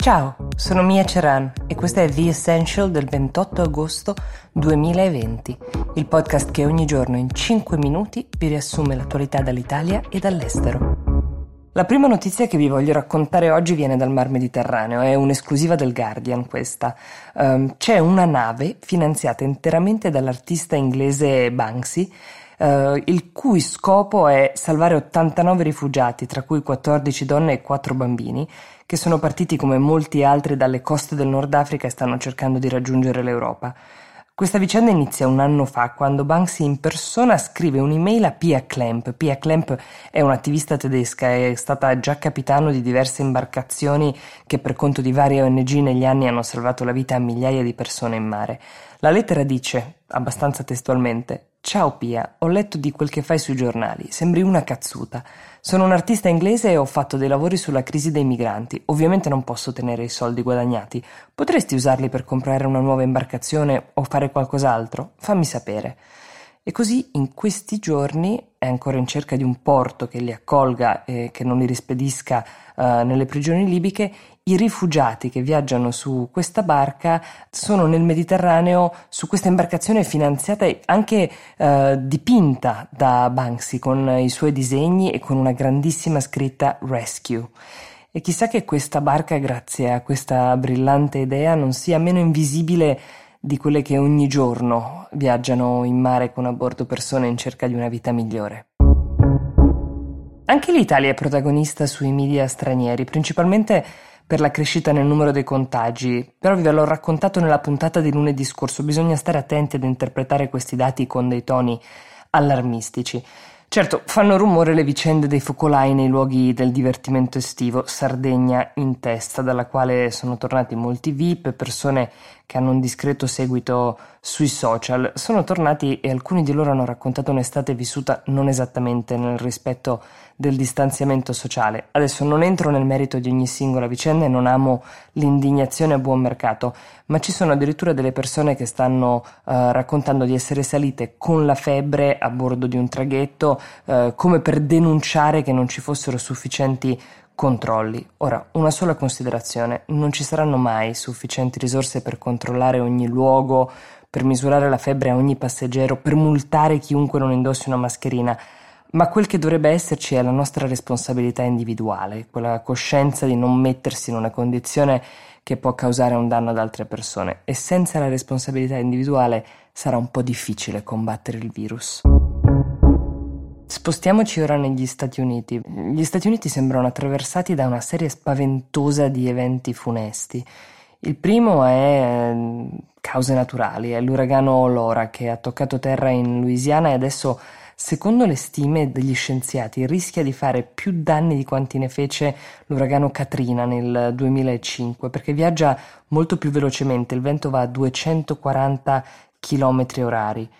Ciao, sono Mia Ceran e questo è The Essential del 28 agosto 2020, il podcast che ogni giorno in 5 minuti vi riassume l'attualità dall'Italia e dall'estero. La prima notizia che vi voglio raccontare oggi viene dal Mar Mediterraneo, è un'esclusiva del Guardian questa. Um, c'è una nave finanziata interamente dall'artista inglese Banksy eh, il cui scopo è salvare 89 rifugiati, tra cui 14 donne e 4 bambini, che sono partiti come molti altri dalle coste del Nord Africa e stanno cercando di raggiungere l'Europa. Questa vicenda inizia un anno fa quando Banksy in persona scrive un'email a Pia Klemp. Pia Klemp è un'attivista tedesca, è stata già capitano di diverse imbarcazioni che per conto di varie ONG negli anni hanno salvato la vita a migliaia di persone in mare. La lettera dice, abbastanza testualmente, Ciao Pia, ho letto di quel che fai sui giornali, sembri una cazzuta. Sono un artista inglese e ho fatto dei lavori sulla crisi dei migranti. Ovviamente non posso tenere i soldi guadagnati. Potresti usarli per comprare una nuova imbarcazione o fare qualcos'altro? Fammi sapere. E così in questi giorni è ancora in cerca di un porto che li accolga e che non li rispedisca uh, nelle prigioni libiche. I rifugiati che viaggiano su questa barca sono nel Mediterraneo su questa imbarcazione finanziata e anche uh, dipinta da Banksy con i suoi disegni e con una grandissima scritta Rescue. E chissà che questa barca, grazie a questa brillante idea, non sia meno invisibile di quelle che ogni giorno viaggiano in mare con a bordo persone in cerca di una vita migliore. Anche l'Italia è protagonista sui media stranieri, principalmente per la crescita nel numero dei contagi, però vi l'ho raccontato nella puntata di lunedì scorso, bisogna stare attenti ad interpretare questi dati con dei toni allarmistici. Certo, fanno rumore le vicende dei focolai nei luoghi del divertimento estivo, Sardegna in testa, dalla quale sono tornati molti VIP, persone che hanno un discreto seguito sui social. Sono tornati e alcuni di loro hanno raccontato un'estate vissuta non esattamente nel rispetto del distanziamento sociale. Adesso non entro nel merito di ogni singola vicenda e non amo l'indignazione a buon mercato, ma ci sono addirittura delle persone che stanno uh, raccontando di essere salite con la febbre a bordo di un traghetto uh, come per denunciare che non ci fossero sufficienti controlli. Ora, una sola considerazione, non ci saranno mai sufficienti risorse per controllare ogni luogo, per misurare la febbre a ogni passeggero, per multare chiunque non indossi una mascherina, ma quel che dovrebbe esserci è la nostra responsabilità individuale, quella coscienza di non mettersi in una condizione che può causare un danno ad altre persone e senza la responsabilità individuale sarà un po' difficile combattere il virus. Spostiamoci ora negli Stati Uniti. Gli Stati Uniti sembrano attraversati da una serie spaventosa di eventi funesti. Il primo è mm, cause naturali, è l'uragano Laura che ha toccato terra in Louisiana e adesso, secondo le stime degli scienziati, rischia di fare più danni di quanti ne fece l'uragano Katrina nel 2005 perché viaggia molto più velocemente, il vento va a 240 km orari.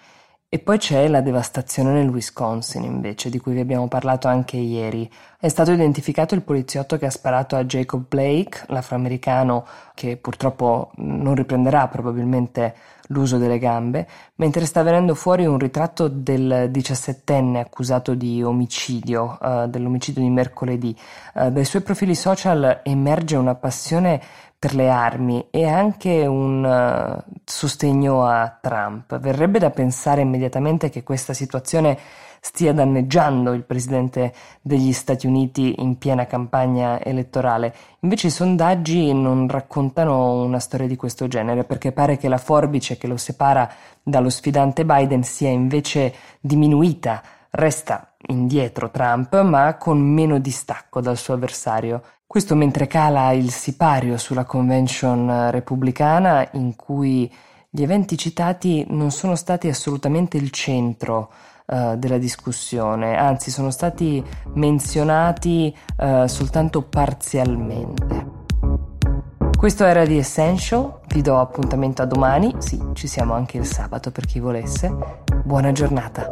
E poi c'è la devastazione nel Wisconsin, invece, di cui vi abbiamo parlato anche ieri. È stato identificato il poliziotto che ha sparato a Jacob Blake, l'afroamericano che purtroppo non riprenderà probabilmente l'uso delle gambe, mentre sta venendo fuori un ritratto del diciassettenne accusato di omicidio, uh, dell'omicidio di mercoledì. Uh, dai suoi profili social emerge una passione per le armi e anche un uh, sostegno a Trump. Verrebbe da pensare immediatamente che questa situazione stia danneggiando il presidente degli Stati Uniti in piena campagna elettorale. Invece i sondaggi non raccontano una storia di questo genere perché pare che la forbice che lo separa dallo sfidante Biden sia invece diminuita. Resta indietro Trump, ma con meno distacco dal suo avversario. Questo mentre cala il sipario sulla convention repubblicana in cui gli eventi citati non sono stati assolutamente il centro uh, della discussione, anzi sono stati menzionati uh, soltanto parzialmente. Questo era The Essential, vi do appuntamento a domani, sì, ci siamo anche il sabato per chi volesse. Buona giornata.